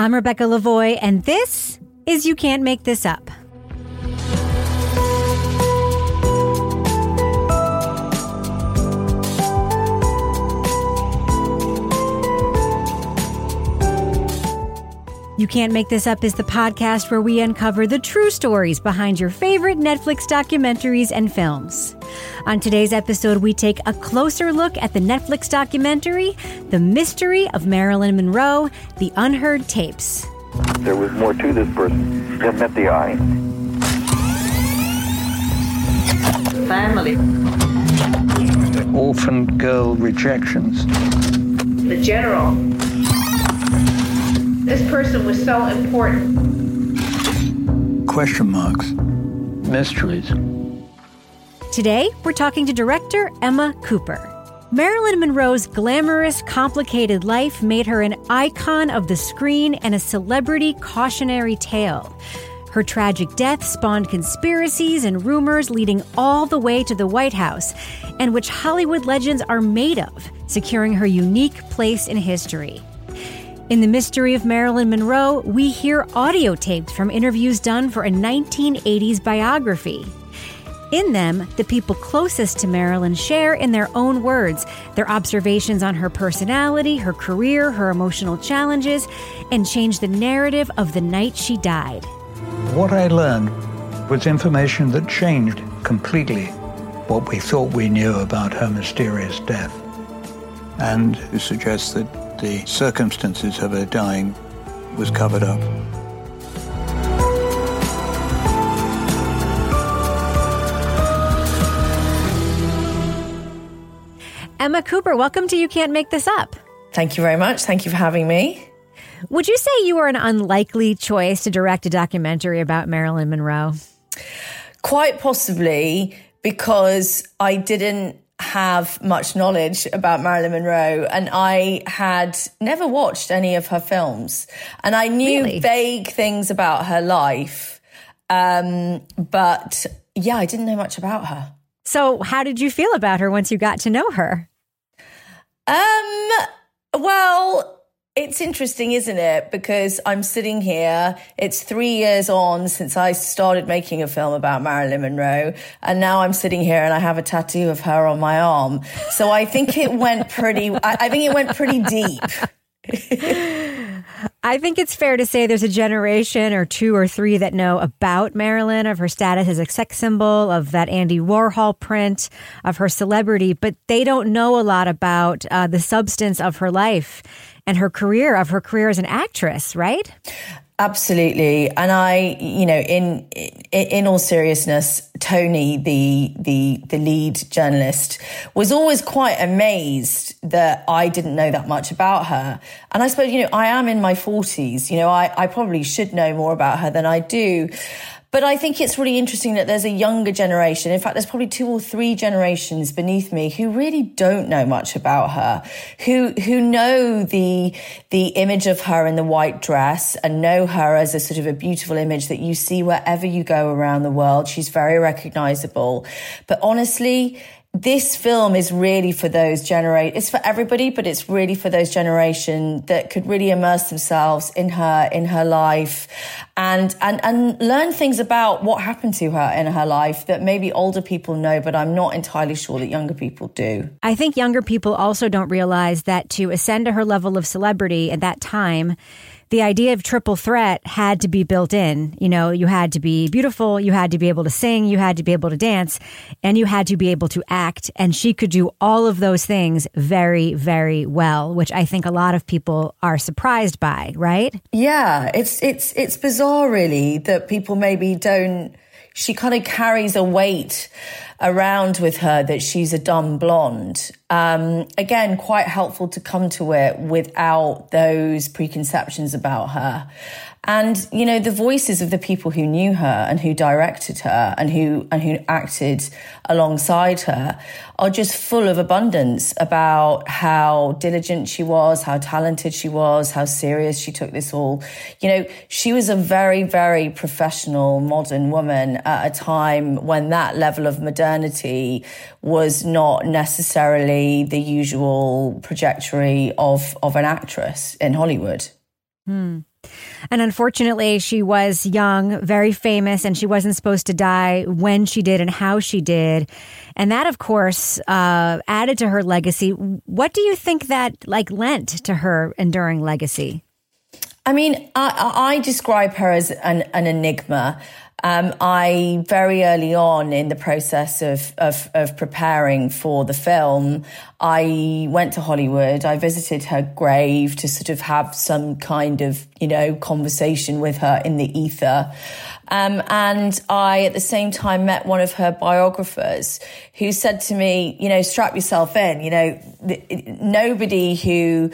I'm Rebecca Lavoie, and this is You Can't Make This Up. You Can't Make This Up is the podcast where we uncover the true stories behind your favorite Netflix documentaries and films. On today's episode, we take a closer look at the Netflix documentary, The Mystery of Marilyn Monroe The Unheard Tapes. There was more to this person than met the eye. family, orphan girl rejections. the general. This person was so important. Question marks. Mysteries. Today, we're talking to director Emma Cooper. Marilyn Monroe's glamorous, complicated life made her an icon of the screen and a celebrity cautionary tale. Her tragic death spawned conspiracies and rumors leading all the way to the White House, and which Hollywood legends are made of, securing her unique place in history. In The Mystery of Marilyn Monroe, we hear audio tapes from interviews done for a 1980s biography. In them, the people closest to Marilyn share in their own words their observations on her personality, her career, her emotional challenges, and change the narrative of the night she died. What I learned was information that changed completely what we thought we knew about her mysterious death. And it suggests that the circumstances of her dying was covered up. Emma Cooper, welcome to You Can't Make This Up. Thank you very much. Thank you for having me. Would you say you were an unlikely choice to direct a documentary about Marilyn Monroe? Quite possibly because I didn't have much knowledge about Marilyn Monroe and I had never watched any of her films. And I knew Really? vague things about her life. Um, but yeah, I didn't know much about her. So, how did you feel about her once you got to know her? Um, well, it's interesting, isn't it? Because I'm sitting here, it's three years on since I started making a film about Marilyn Monroe, and now I'm sitting here and I have a tattoo of her on my arm. So I think it went pretty, I, I think it went pretty deep. I think it's fair to say there's a generation or two or three that know about Marilyn, of her status as a sex symbol, of that Andy Warhol print, of her celebrity, but they don't know a lot about uh, the substance of her life and her career, of her career as an actress, right? Absolutely, and I, you know, in in, all seriousness, Tony, the the the lead journalist, was always quite amazed that I didn't know that much about her. And I suppose, you know, I am in my forties. You know, I I probably should know more about her than I do. But I think it's really interesting that there's a younger generation. In fact, there's probably two or three generations beneath me who really don't know much about her, who who know the the image of her in the white dress and know her as a sort of a beautiful image that you see wherever you go around the world. She's very recognizable. But honestly, this film is really for those generate it's for everybody but it's really for those generation that could really immerse themselves in her in her life and and and learn things about what happened to her in her life that maybe older people know but I'm not entirely sure that younger people do. I think younger people also don't realize that to ascend to her level of celebrity at that time, the idea of triple threat had to be built in. You know, you had to be beautiful, you had to be able to sing, you had to be able to dance, and you had to be able to act. And she could do all of those things very, very well, which I think a lot of people are surprised by, right? Yeah, it's it's it's bizarre really that people maybe don't she kind of carries a weight around with her that she's a dumb blonde. Um, again, quite helpful to come to it without those preconceptions about her. And, you know, the voices of the people who knew her and who directed her and who, and who acted alongside her are just full of abundance about how diligent she was, how talented she was, how serious she took this all. You know, she was a very, very professional modern woman at a time when that level of modernity was not necessarily the usual trajectory of, of an actress in Hollywood. Hmm. And unfortunately, she was young, very famous, and she wasn't supposed to die when she did and how she did. And that, of course, uh, added to her legacy. What do you think that like lent to her enduring legacy? I mean, I, I describe her as an, an enigma. Um, I very early on in the process of, of, of preparing for the film, I went to Hollywood. I visited her grave to sort of have some kind of you know conversation with her in the ether. Um, and I, at the same time, met one of her biographers who said to me, you know, strap yourself in. You know, nobody who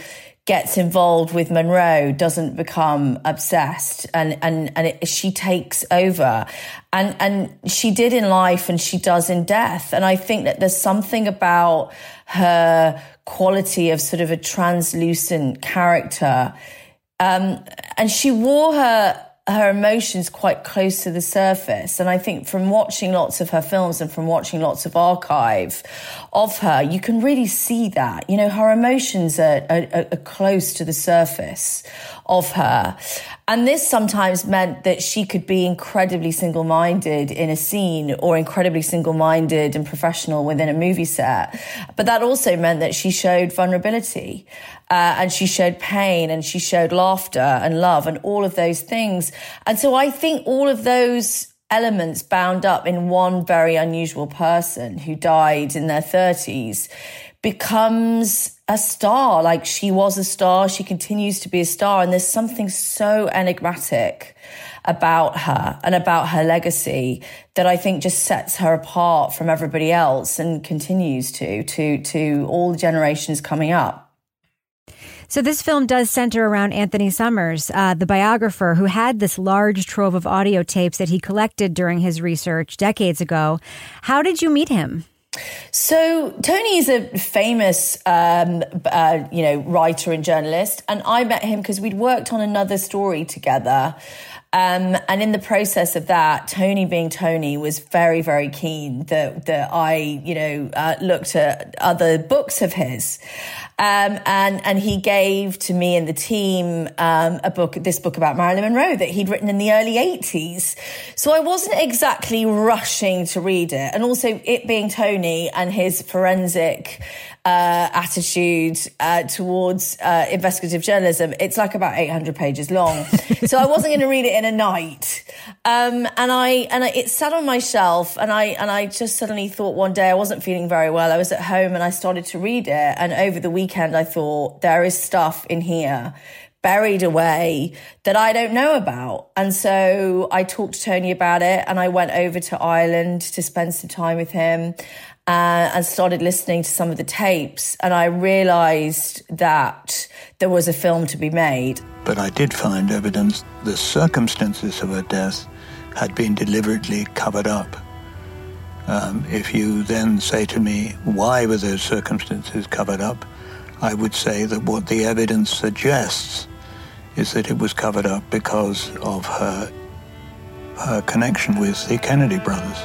gets involved with Monroe doesn't become obsessed. And and and it, she takes over. And and she did in life and she does in death. And I think that there's something about her quality of sort of a translucent character. Um, and she wore her her emotions quite close to the surface. And I think from watching lots of her films and from watching lots of archive of her, you can really see that. You know, her emotions are, are, are close to the surface of her. And this sometimes meant that she could be incredibly single minded in a scene or incredibly single minded and professional within a movie set. But that also meant that she showed vulnerability. Uh, and she showed pain and she showed laughter and love and all of those things. And so I think all of those elements bound up in one very unusual person who died in their 30s becomes a star. Like she was a star, she continues to be a star. And there's something so enigmatic about her and about her legacy that I think just sets her apart from everybody else and continues to, to, to all the generations coming up. So this film does center around Anthony Summers, uh, the biographer who had this large trove of audio tapes that he collected during his research decades ago. How did you meet him? So Tony is a famous, um, uh, you know, writer and journalist, and I met him because we'd worked on another story together. Um, and in the process of that, Tony being Tony was very, very keen that that I, you know, uh, looked at other books of his. Um, and and he gave to me and the team um, a book, this book about Marilyn Monroe that he'd written in the early '80s. So I wasn't exactly rushing to read it, and also it being Tony and his forensic uh, attitude uh, towards uh, investigative journalism. It's like about 800 pages long. so I wasn't going to read it in a night. Um, and I, and I, it sat on my shelf and I, and I just suddenly thought one day I wasn't feeling very well. I was at home and I started to read it. And over the weekend, I thought there is stuff in here buried away that I don't know about. And so I talked to Tony about it and I went over to Ireland to spend some time with him uh, and started listening to some of the tapes, and I realised that there was a film to be made. But I did find evidence the circumstances of her death had been deliberately covered up. Um, if you then say to me, why were those circumstances covered up? I would say that what the evidence suggests is that it was covered up because of her, her connection with the Kennedy brothers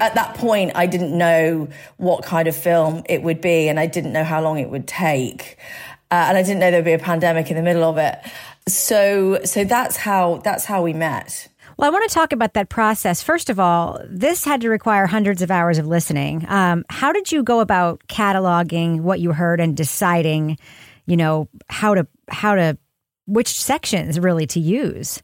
at that point, I didn't know what kind of film it would be, and I didn't know how long it would take, uh, and I didn't know there'd be a pandemic in the middle of it. So, so that's how that's how we met. Well, I want to talk about that process. First of all, this had to require hundreds of hours of listening. Um, how did you go about cataloging what you heard and deciding, you know, how to how to which sections really to use?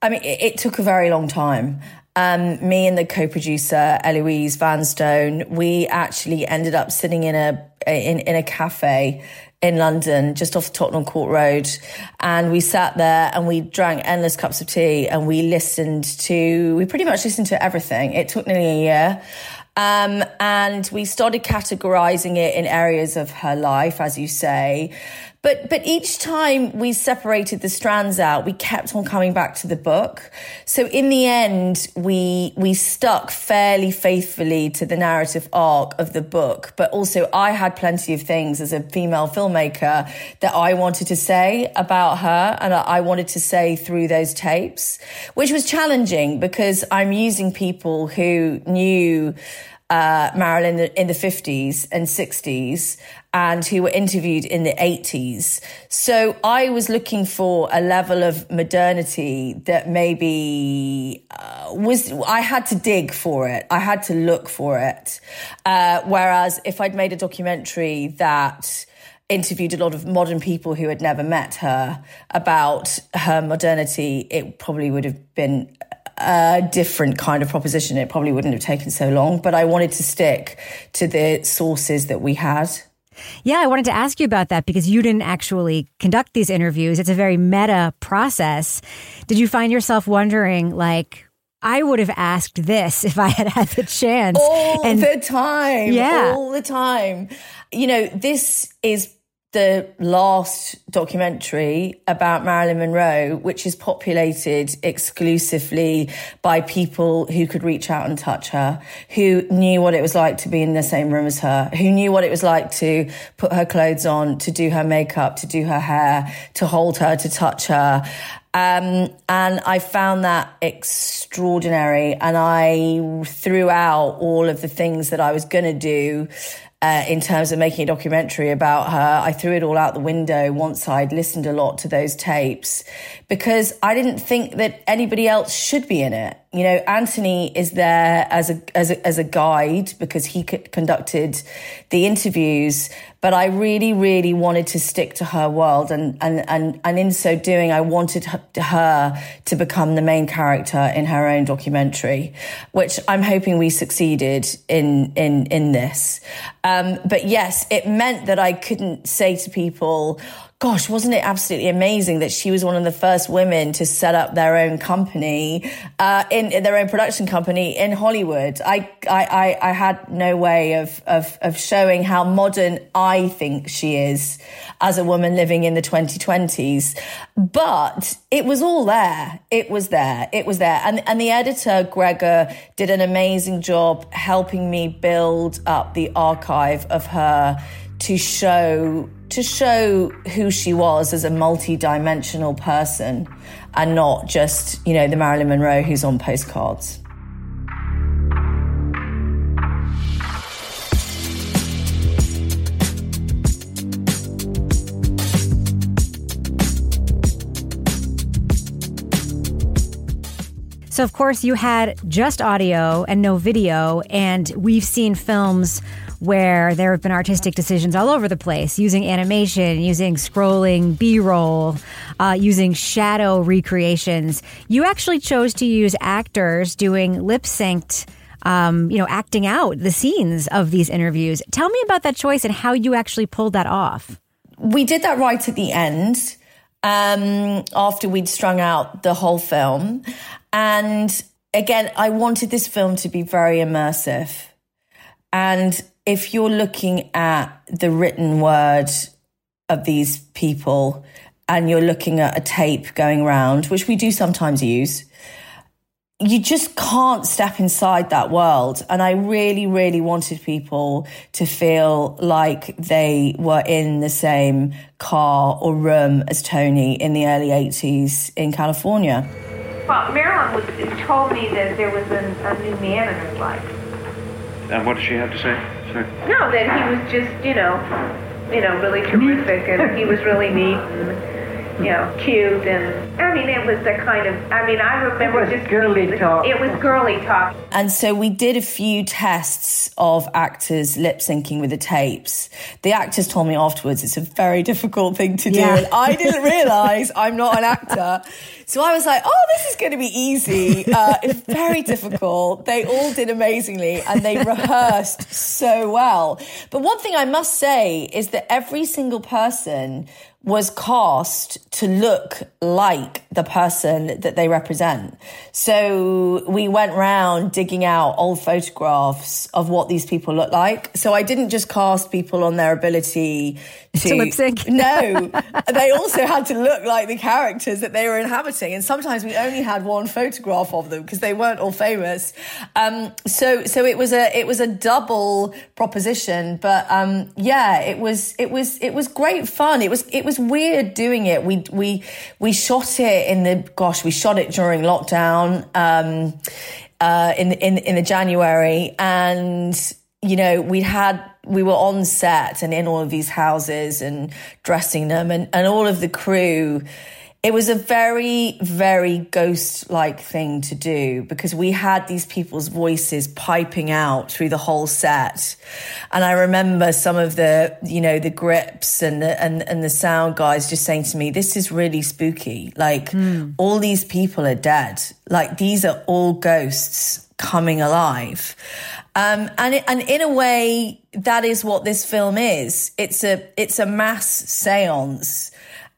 I mean, it, it took a very long time. Um, me and the co-producer Eloise Vanstone, we actually ended up sitting in a in, in a cafe in London, just off Tottenham Court Road. And we sat there and we drank endless cups of tea and we listened to, we pretty much listened to everything. It took nearly a year. Um, and we started categorizing it in areas of her life, as you say. But, but each time we separated the strands out, we kept on coming back to the book. So in the end, we, we stuck fairly faithfully to the narrative arc of the book. But also I had plenty of things as a female filmmaker that I wanted to say about her and I wanted to say through those tapes, which was challenging because I'm using people who knew uh, Marilyn in the, in the 50s and 60s and who were interviewed in the 80s. So I was looking for a level of modernity that maybe uh, was, I had to dig for it. I had to look for it. Uh, whereas if I'd made a documentary that interviewed a lot of modern people who had never met her about her modernity, it probably would have been a different kind of proposition. It probably wouldn't have taken so long, but I wanted to stick to the sources that we had. Yeah, I wanted to ask you about that because you didn't actually conduct these interviews. It's a very meta process. Did you find yourself wondering, like, I would have asked this if I had had the chance. All and, the time. Yeah. All the time. You know, this is the last documentary about Marilyn Monroe, which is populated exclusively by people who could reach out and touch her, who knew what it was like to be in the same room as her, who knew what it was like to put her clothes on, to do her makeup, to do her hair, to hold her, to touch her. Um, and I found that extraordinary. And I threw out all of the things that I was going to do uh, in terms of making a documentary about her. I threw it all out the window once I'd listened a lot to those tapes because I didn't think that anybody else should be in it. You know, Anthony is there as a as a, as a guide because he conducted the interviews, but I really, really wanted to stick to her world, and and and and in so doing, I wanted her to become the main character in her own documentary, which I'm hoping we succeeded in in in this. Um, but yes, it meant that I couldn't say to people, gosh, wasn't it absolutely amazing that she was one of the first women to set up their own company, uh, in, in, their own production company in Hollywood? I, I, I, I, had no way of, of, of showing how modern I think she is as a woman living in the 2020s. But it was all there. It was there. It was there. And, and the editor, Gregor, did an amazing job helping me build up the archive of her to show to show who she was as a multi-dimensional person and not just, you know, the Marilyn Monroe who's on postcards. Of course, you had just audio and no video, and we've seen films where there have been artistic decisions all over the place, using animation, using scrolling B roll, uh, using shadow recreations. You actually chose to use actors doing lip synced. Um, you know, acting out the scenes of these interviews. Tell me about that choice and how you actually pulled that off. We did that right at the end um, after we'd strung out the whole film. And again, I wanted this film to be very immersive. And if you're looking at the written word of these people and you're looking at a tape going around, which we do sometimes use, you just can't step inside that world. And I really, really wanted people to feel like they were in the same car or room as Tony in the early 80s in California. Well, Marilyn was, told me that there was a, a new man in her life. And what did she have to say? Sorry. No, that he was just, you know, you know, really terrific, and he was really neat. And, you know, cute and I mean it was the kind of I mean I remember It was just girly talk. It was girly talk. And so we did a few tests of actors lip syncing with the tapes. The actors told me afterwards it's a very difficult thing to do. Yeah. And I didn't realize I'm not an actor. So I was like, oh, this is going to be easy. Uh, it's very difficult. They all did amazingly and they rehearsed so well. But one thing I must say is that every single person was cast to look like the person that they represent. So we went round digging out old photographs of what these people look like. So I didn't just cast people on their ability to, To lip sync? No, they also had to look like the characters that they were inhabiting. And sometimes we only had one photograph of them because they weren't all famous. Um, so, so it was a, it was a double proposition. But, um, yeah, it was, it was, it was great fun. It was, it was weird doing it. We, we, we shot it in the, gosh, we shot it during lockdown, um, uh, in, in, in the January and, you know, we had, we were on set and in all of these houses and dressing them and, and all of the crew. It was a very, very ghost like thing to do because we had these people's voices piping out through the whole set. And I remember some of the, you know, the grips and the, and, and the sound guys just saying to me, this is really spooky. Like hmm. all these people are dead. Like these are all ghosts coming alive. Um, and it, and in a way, that is what this film is. It's a it's a mass séance,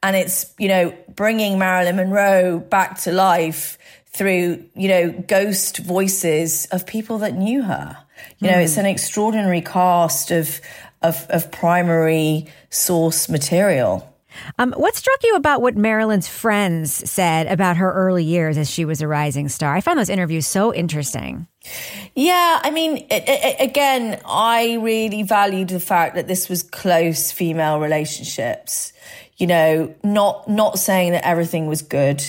and it's you know bringing Marilyn Monroe back to life through you know ghost voices of people that knew her. You know, it's an extraordinary cast of of, of primary source material. Um, what struck you about what Marilyn's friends said about her early years as she was a rising star? I found those interviews so interesting. Yeah, I mean, a- a- again, I really valued the fact that this was close female relationships. You know, not not saying that everything was good,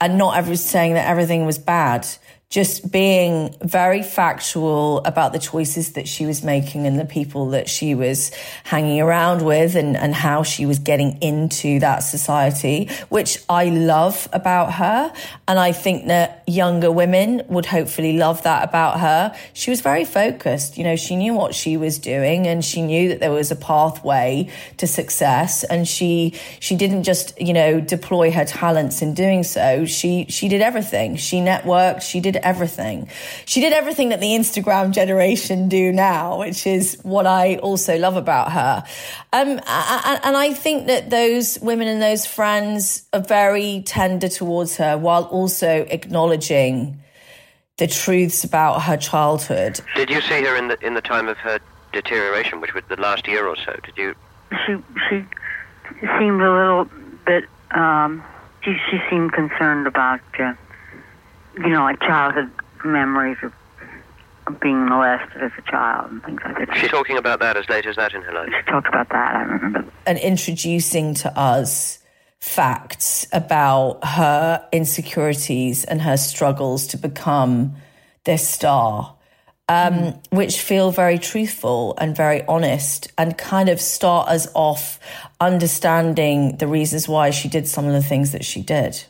and not ever saying that everything was bad. Just being very factual about the choices that she was making and the people that she was hanging around with and, and how she was getting into that society, which I love about her. And I think that younger women would hopefully love that about her. She was very focused. You know, she knew what she was doing and she knew that there was a pathway to success. And she, she didn't just, you know, deploy her talents in doing so. She, she did everything. She networked. She did everything. She did everything that the Instagram generation do now, which is what I also love about her. Um, a- a- and I think that those women and those friends are very tender towards her while also acknowledging the truths about her childhood. Did you see her in the in the time of her deterioration, which was the last year or so? Did you? She she seemed a little bit. Um, she she seemed concerned about uh, you know like childhood memories of, of being molested as a child and things like that. She's talking about that as late as that in her life. She talked about that. I remember. and introducing to us facts about her insecurities and her struggles to become this star, um, which feel very truthful and very honest and kind of start us off understanding the reasons why she did some of the things that she did.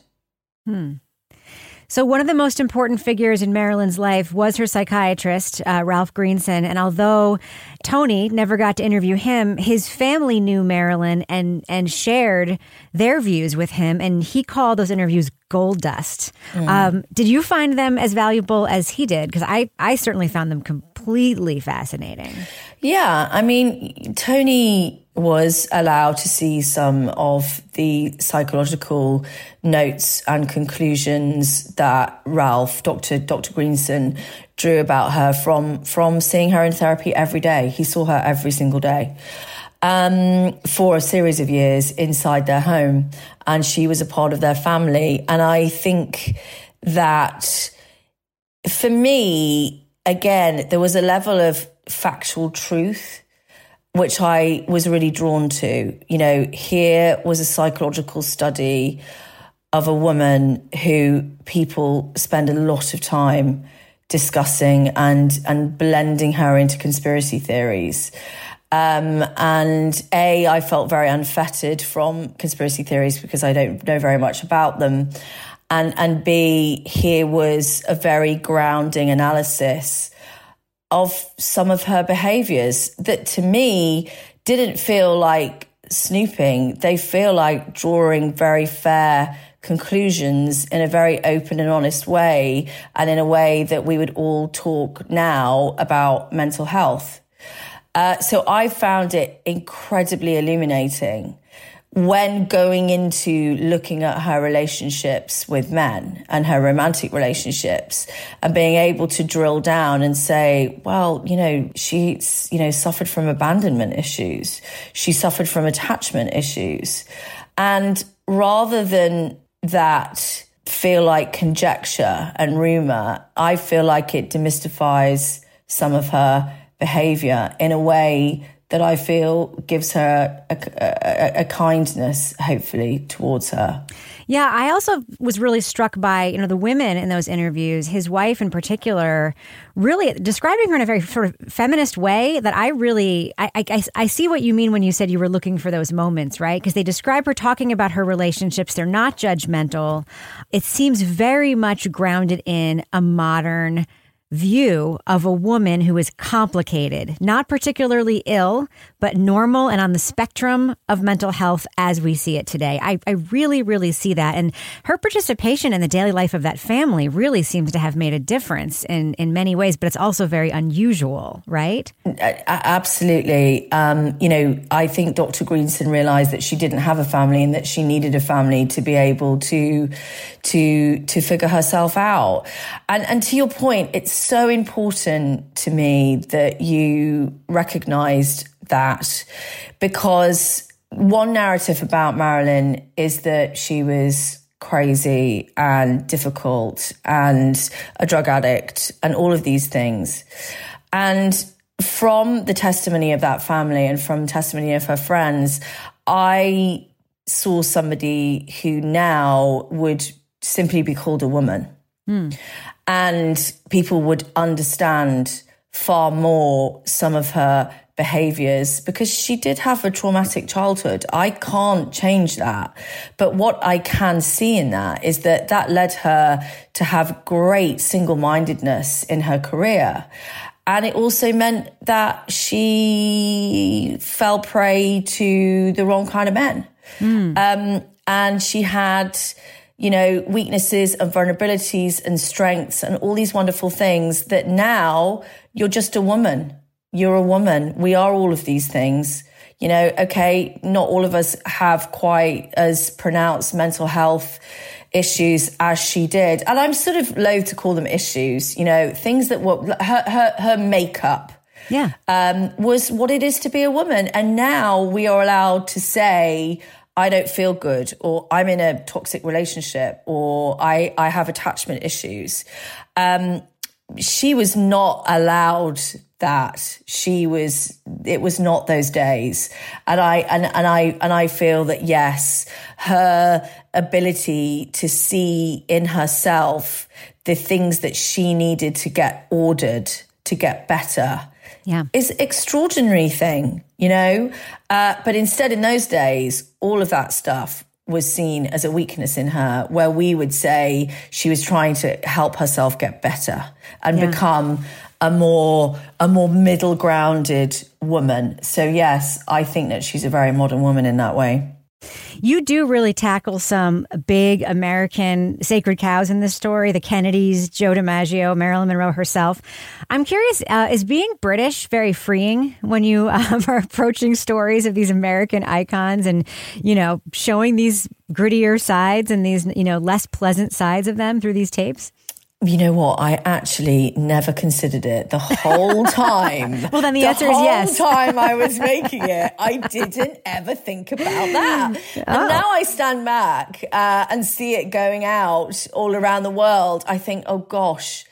So, one of the most important figures in Marilyn's life was her psychiatrist, uh, Ralph Greenson. And although Tony never got to interview him, his family knew Marilyn and, and shared their views with him. And he called those interviews gold dust. Um, did you find them as valuable as he did? Because I, I certainly found them completely fascinating. Yeah, I mean, Tony was allowed to see some of the psychological notes and conclusions that Ralph, Dr. Dr. Greenson, drew about her from from seeing her in therapy every day. He saw her every single day. Um, for a series of years inside their home, and she was a part of their family. And I think that for me, again, there was a level of factual truth which I was really drawn to. You know, here was a psychological study of a woman who people spend a lot of time discussing and and blending her into conspiracy theories. Um, and A, I felt very unfettered from conspiracy theories because I don't know very much about them. And, and B, here was a very grounding analysis of some of her behaviors that to me didn't feel like snooping. They feel like drawing very fair conclusions in a very open and honest way and in a way that we would all talk now about mental health. Uh, so I found it incredibly illuminating when going into looking at her relationships with men and her romantic relationships and being able to drill down and say, well, you know, she's, you know, suffered from abandonment issues. She suffered from attachment issues. And rather than that feel like conjecture and rumor, I feel like it demystifies some of her behavior in a way that I feel gives her a, a, a, kindness, hopefully, towards her. Yeah, I also was really struck by you know the women in those interviews. His wife, in particular, really describing her in a very sort of feminist way that I really I I, I see what you mean when you said you were looking for those moments, right? Because they describe her talking about her relationships. They're not judgmental. It seems very much grounded in a modern view of a woman who is complicated, not particularly ill, but normal and on the spectrum of mental health as we see it today. I, I really, really see that. And her participation in the daily life of that family really seems to have made a difference in, in many ways, but it's also very unusual, right? Absolutely. Um, you know, I think Dr. Greenson realized that she didn't have a family and that she needed a family to be able to, to, to figure herself out. And, and to your point, it's so important to me that you recognized that because one narrative about Marilyn is that she was crazy and difficult and a drug addict and all of these things. And from the testimony of that family and from testimony of her friends, I saw somebody who now would simply be called a woman. Mm and people would understand far more some of her behaviors because she did have a traumatic childhood. I can't change that. But what I can see in that is that that led her to have great single mindedness in her career. And it also meant that she fell prey to the wrong kind of men. Mm. Um, and she had you know, weaknesses and vulnerabilities and strengths and all these wonderful things that now you're just a woman. You're a woman. We are all of these things. You know, okay, not all of us have quite as pronounced mental health issues as she did. And I'm sort of loath to call them issues, you know, things that were her, her, her makeup. Yeah. Um, was what it is to be a woman. And now we are allowed to say, I don't feel good, or I'm in a toxic relationship, or I, I have attachment issues. Um, she was not allowed that she was it was not those days and i and, and i and i feel that yes her ability to see in herself the things that she needed to get ordered to get better yeah. is extraordinary thing, you know? Uh, but instead, in those days, all of that stuff was seen as a weakness in her, where we would say she was trying to help herself get better and yeah. become a more a more middle grounded woman. So yes, I think that she's a very modern woman in that way. You do really tackle some big American sacred cows in this story the Kennedys, Joe DiMaggio, Marilyn Monroe herself. I'm curious, uh, is being British very freeing when you um, are approaching stories of these American icons and, you know, showing these grittier sides and these, you know, less pleasant sides of them through these tapes? You know what? I actually never considered it the whole time. well, then the, the answer is yes. The whole time I was making it, I didn't ever think about that. Oh. And now I stand back uh, and see it going out all around the world. I think, oh gosh,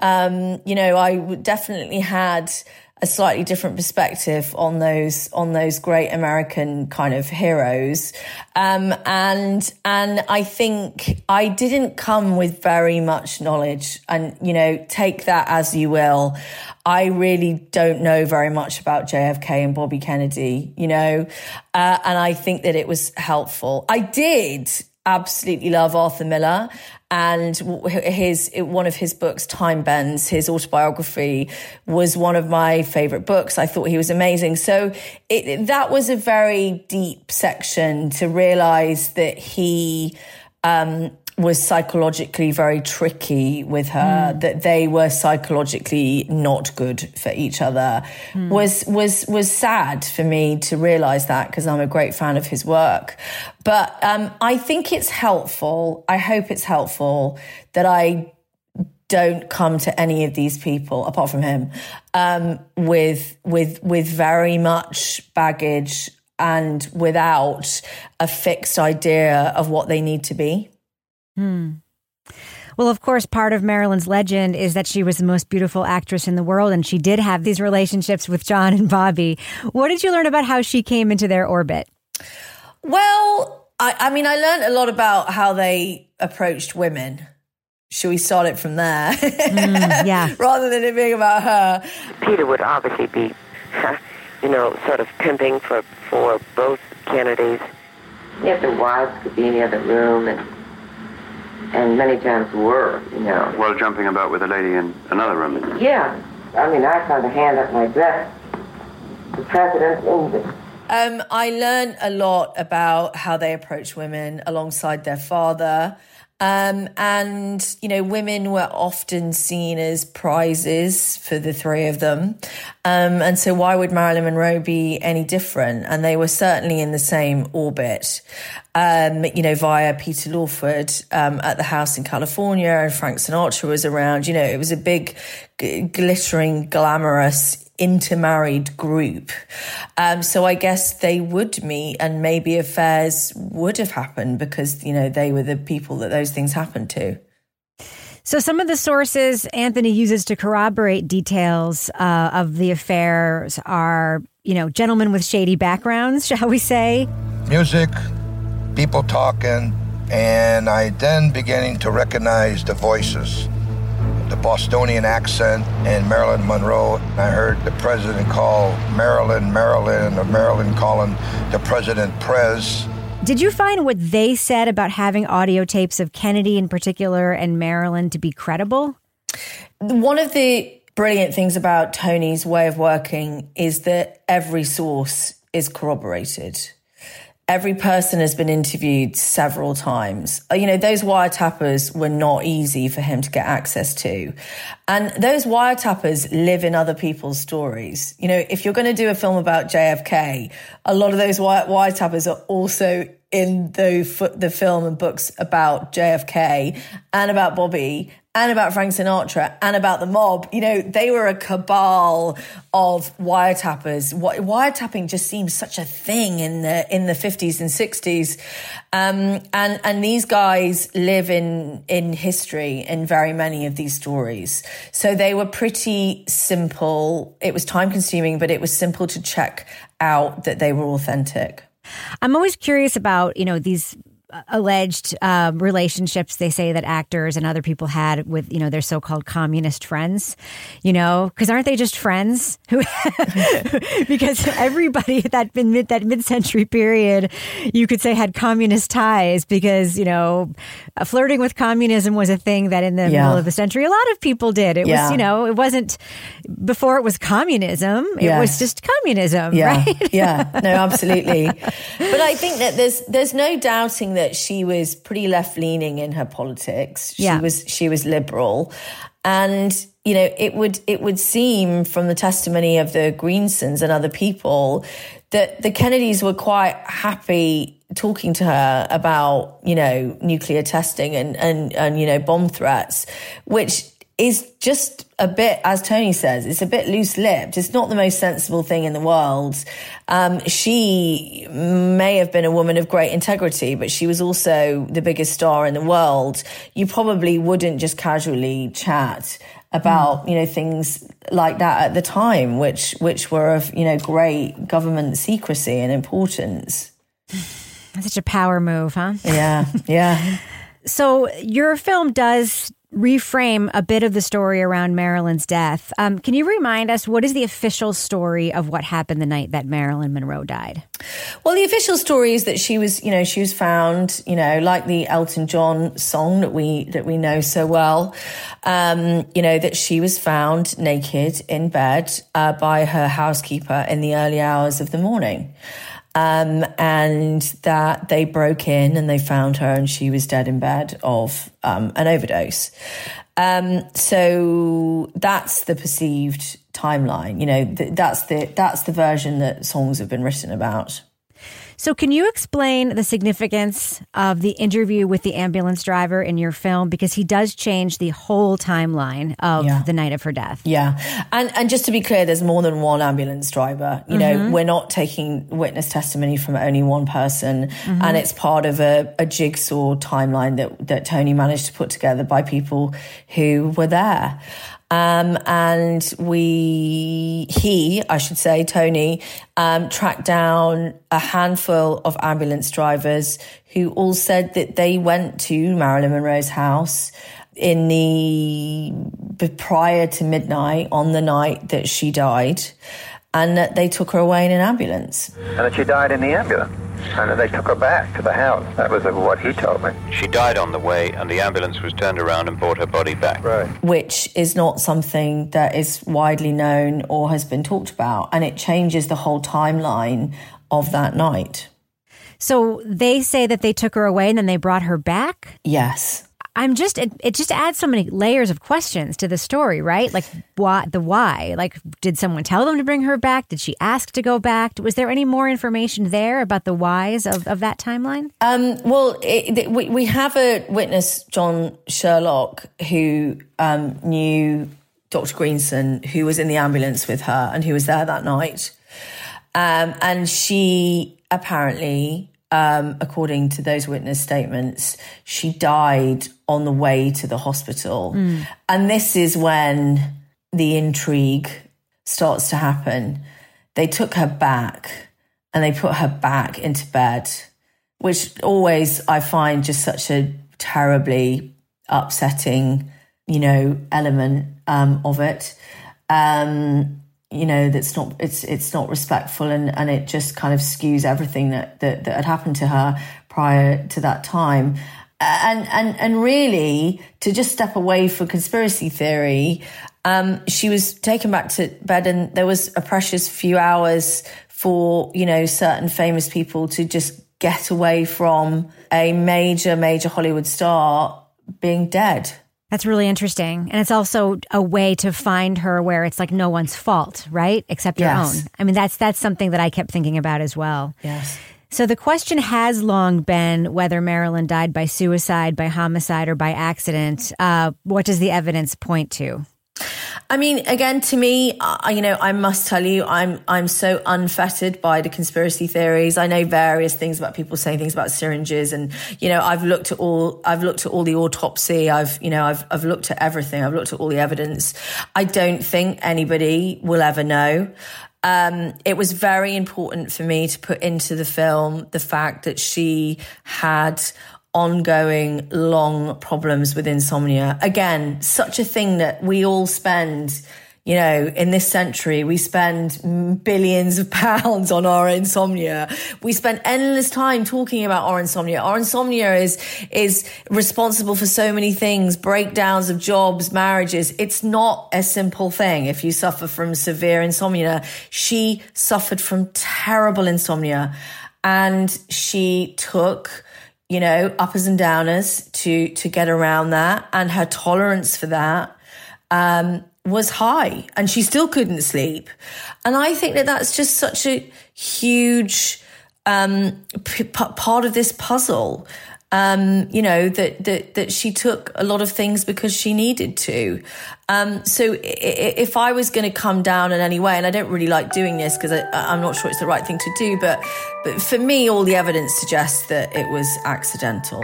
um, you know, I definitely had a slightly different perspective on those on those great American kind of heroes. Um, and and I think I didn't come with very much knowledge, and you know, take that as you will. I really don't know very much about JFK and Bobby Kennedy, you know, uh, and I think that it was helpful. I did absolutely love Arthur Miller and his one of his books Timebends his autobiography was one of my favorite books. I thought he was amazing. So it, that was a very deep section to realize that he um, was psychologically very tricky with her mm. that they were psychologically not good for each other mm. was was was sad for me to realize that because I'm a great fan of his work but um, I think it's helpful I hope it's helpful that I don't come to any of these people apart from him um, with with with very much baggage and without a fixed idea of what they need to be Hmm. Well, of course, part of Marilyn's legend is that she was the most beautiful actress in the world, and she did have these relationships with John and Bobby. What did you learn about how she came into their orbit? Well, I, I mean, I learned a lot about how they approached women. Should we start it from there? Mm, yeah. Rather than it being about her. Peter would obviously be, you know, sort of pimping for, for both Kennedys. Yes, their wives could be in the other room and and many times were, you know. While jumping about with a lady in another room. Yeah. I mean, I found a hand up my dress. The president Um, I learned a lot about how they approach women alongside their father. Um, and, you know, women were often seen as prizes for the three of them. Um, and so why would Marilyn Monroe be any different? And they were certainly in the same orbit, um, you know, via Peter Lawford um, at the house in California and Frank Sinatra was around. You know, it was a big, g- glittering, glamorous intermarried group. Um, so I guess they would meet and maybe affairs would have happened because, you know, they were the people that those things happened to. So, some of the sources Anthony uses to corroborate details uh, of the affairs are, you know, gentlemen with shady backgrounds, shall we say? Music, people talking, and I then beginning to recognize the voices the Bostonian accent and Marilyn Monroe. I heard the president call Marilyn Marilyn, or Marilyn calling the president Prez. Did you find what they said about having audio tapes of Kennedy in particular and Marilyn to be credible? One of the brilliant things about Tony's way of working is that every source is corroborated every person has been interviewed several times. Uh, you know, those wiretappers were not easy for him to get access to. And those wiretappers live in other people's stories. You know, if you're going to do a film about JFK, a lot of those wiretappers are also in the the film and books about JFK and about Bobby and about Frank Sinatra and about the mob. You know, they were a cabal of wiretappers. Wiretapping just seems such a thing in the in the fifties and sixties, um, and and these guys live in in history in very many of these stories. So they were pretty simple. It was time consuming, but it was simple to check out that they were authentic. I'm always curious about you know these alleged um, relationships they say that actors and other people had with you know their so-called communist friends you know because aren't they just friends who because everybody that mid that mid-century period you could say had communist ties because you know flirting with communism was a thing that in the yeah. middle of the century a lot of people did it yeah. was you know it wasn't before it was communism it yeah. was just communism yeah right yeah no absolutely but i think that there's there's no doubting that she was pretty left leaning in her politics. She yeah. was she was liberal. And you know, it would it would seem from the testimony of the Greensons and other people that the Kennedys were quite happy talking to her about, you know, nuclear testing and and and you know, bomb threats, which is just a bit, as Tony says, it's a bit loose lipped. It's not the most sensible thing in the world. Um, she may have been a woman of great integrity, but she was also the biggest star in the world. You probably wouldn't just casually chat about mm. you know things like that at the time which which were of you know great government secrecy and importance such a power move huh yeah yeah so your film does reframe a bit of the story around Marilyn's death. Um, can you remind us what is the official story of what happened the night that Marilyn Monroe died? Well, the official story is that she was, you know, she was found, you know, like the Elton John song that we that we know so well, um, you know, that she was found naked in bed uh, by her housekeeper in the early hours of the morning. Um, and that they broke in and they found her and she was dead in bed of um, an overdose. Um, so that's the perceived timeline. You know, th- that's the that's the version that songs have been written about. So, can you explain the significance of the interview with the ambulance driver in your film? Because he does change the whole timeline of yeah. the night of her death. Yeah. And, and just to be clear, there's more than one ambulance driver. You mm-hmm. know, we're not taking witness testimony from only one person. Mm-hmm. And it's part of a, a jigsaw timeline that, that Tony managed to put together by people who were there. Um, and we, he, I should say, Tony, um, tracked down a handful of ambulance drivers who all said that they went to Marilyn Monroe's house in the prior to midnight on the night that she died and that they took her away in an ambulance. And that she died in the ambulance. And that they took her back to the house. That was what he told me. She died on the way, and the ambulance was turned around and brought her body back. Right. Which is not something that is widely known or has been talked about. And it changes the whole timeline of that night. So they say that they took her away and then they brought her back? Yes. I'm just it, it, just adds so many layers of questions to the story, right? Like why the why? Like did someone tell them to bring her back? Did she ask to go back? Was there any more information there about the whys of, of that timeline? Um, well, it, we we have a witness, John Sherlock, who um, knew Dr. Greenson, who was in the ambulance with her and who was there that night, um, and she apparently um, according to those witness statements, she died on the way to the hospital. Mm. And this is when the intrigue starts to happen. They took her back and they put her back into bed, which always I find just such a terribly upsetting, you know, element um, of it. Um, you know that's not it's it's not respectful and and it just kind of skews everything that that, that had happened to her prior to that time. And and and really to just step away from conspiracy theory um, she was taken back to bed and there was a precious few hours for you know certain famous people to just get away from a major major hollywood star being dead that's really interesting. And it's also a way to find her where it's like no one's fault, right? Except your yes. own. I mean, that's that's something that I kept thinking about as well. Yes. So the question has long been whether Marilyn died by suicide, by homicide, or by accident. Uh, what does the evidence point to? I mean, again, to me, uh, you know, I must tell you, I'm I'm so unfettered by the conspiracy theories. I know various things about people saying things about syringes, and you know, I've looked at all I've looked at all the autopsy. I've you know, I've I've looked at everything. I've looked at all the evidence. I don't think anybody will ever know. Um, it was very important for me to put into the film the fact that she had ongoing long problems with insomnia. Again, such a thing that we all spend, you know, in this century, we spend billions of pounds on our insomnia. We spend endless time talking about our insomnia. Our insomnia is, is responsible for so many things, breakdowns of jobs, marriages. It's not a simple thing if you suffer from severe insomnia. She suffered from terrible insomnia and she took you know, uppers and downers to to get around that, and her tolerance for that um, was high, and she still couldn't sleep. And I think that that's just such a huge um, p- part of this puzzle. Um, you know that that that she took a lot of things because she needed to. Um, so if I was going to come down in any way, and I don't really like doing this because I'm not sure it's the right thing to do, but but for me, all the evidence suggests that it was accidental.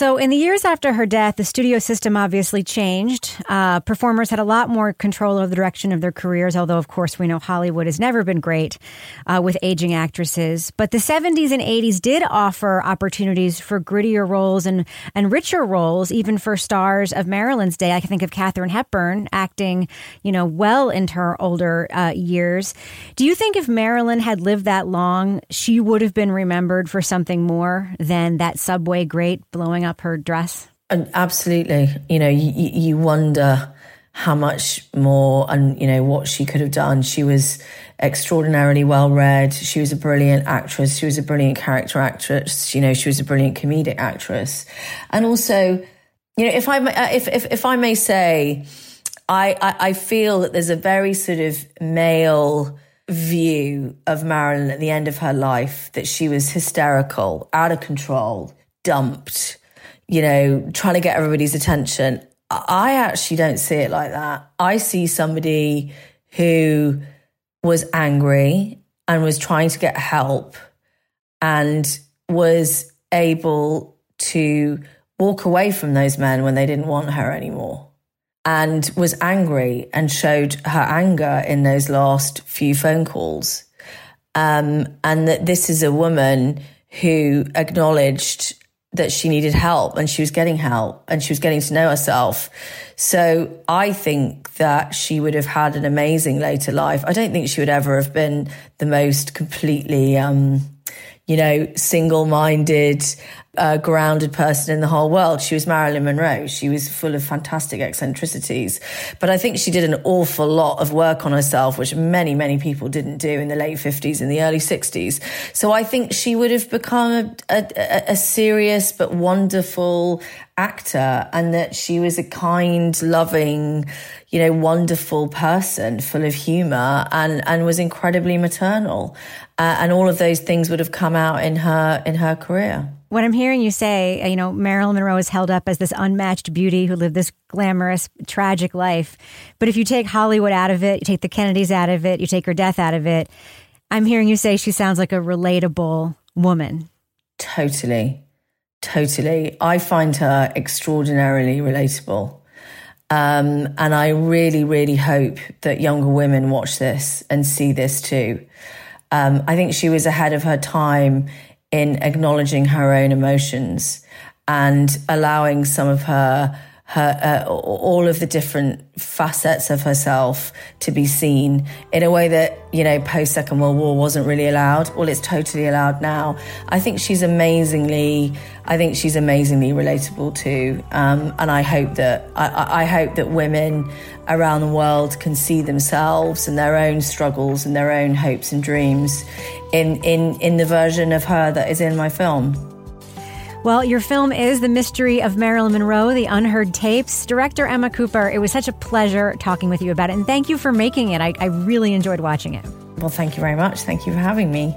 So, in the years after her death, the studio system obviously changed. Uh, performers had a lot more control over the direction of their careers, although, of course, we know Hollywood has never been grate uh, with aging actresses. But the 70s and 80s did offer opportunities for grittier roles and, and richer roles, even for stars of Marilyn's day. I can think of Katharine Hepburn acting, you know, well into her older uh, years. Do you think if Marilyn had lived that long, she would have been remembered for something more than that subway great blowing? up her dress? Absolutely. You know, you, you wonder how much more and, you know, what she could have done. She was extraordinarily well read. She was a brilliant actress. She was a brilliant character actress. You know, she was a brilliant comedic actress. And also, you know, if I, if, if, if I may say, I, I, I feel that there's a very sort of male view of Marilyn at the end of her life that she was hysterical, out of control, dumped, you know, trying to get everybody's attention. I actually don't see it like that. I see somebody who was angry and was trying to get help and was able to walk away from those men when they didn't want her anymore and was angry and showed her anger in those last few phone calls. Um, and that this is a woman who acknowledged that she needed help and she was getting help and she was getting to know herself. So I think that she would have had an amazing later life. I don't think she would ever have been the most completely, um, you know, single minded, uh, grounded person in the whole world. She was Marilyn Monroe. She was full of fantastic eccentricities. But I think she did an awful lot of work on herself, which many, many people didn't do in the late 50s and the early 60s. So I think she would have become a, a, a serious but wonderful actor and that she was a kind, loving, you know, wonderful person full of humor and, and was incredibly maternal. Uh, and all of those things would have come out in her, in her career what I'm hearing you say, uh, you know, Marilyn Monroe is held up as this unmatched beauty who lived this glamorous, tragic life. But if you take Hollywood out of it, you take the Kennedys out of it, you take her death out of it, I'm hearing you say she sounds like a relatable woman. Totally. Totally. I find her extraordinarily relatable. Um, and I really, really hope that younger women watch this and see this too. Um, I think she was ahead of her time in acknowledging her own emotions and allowing some of her her uh, all of the different facets of herself to be seen in a way that you know post Second World War wasn't really allowed. Well, it's totally allowed now. I think she's amazingly, I think she's amazingly relatable too, um, and I hope that I, I hope that women around the world can see themselves and their own struggles and their own hopes and dreams in in in the version of her that is in my film. Well, your film is The Mystery of Marilyn Monroe, The Unheard Tapes. Director Emma Cooper, it was such a pleasure talking with you about it. And thank you for making it. I, I really enjoyed watching it. Well, thank you very much. Thank you for having me.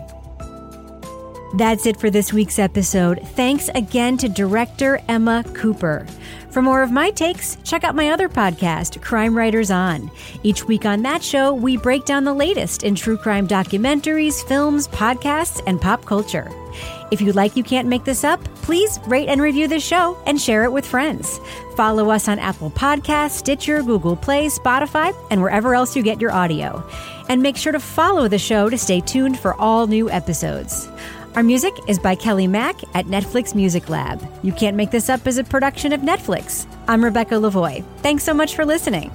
That's it for this week's episode. Thanks again to director Emma Cooper. For more of my takes, check out my other podcast, Crime Writers On. Each week on that show, we break down the latest in true crime documentaries, films, podcasts, and pop culture. If you like You Can't Make This Up, please rate and review this show and share it with friends. Follow us on Apple Podcasts, Stitcher, Google Play, Spotify, and wherever else you get your audio. And make sure to follow the show to stay tuned for all new episodes. Our music is by Kelly Mack at Netflix Music Lab. You Can't Make This Up is a production of Netflix. I'm Rebecca Lavoie. Thanks so much for listening.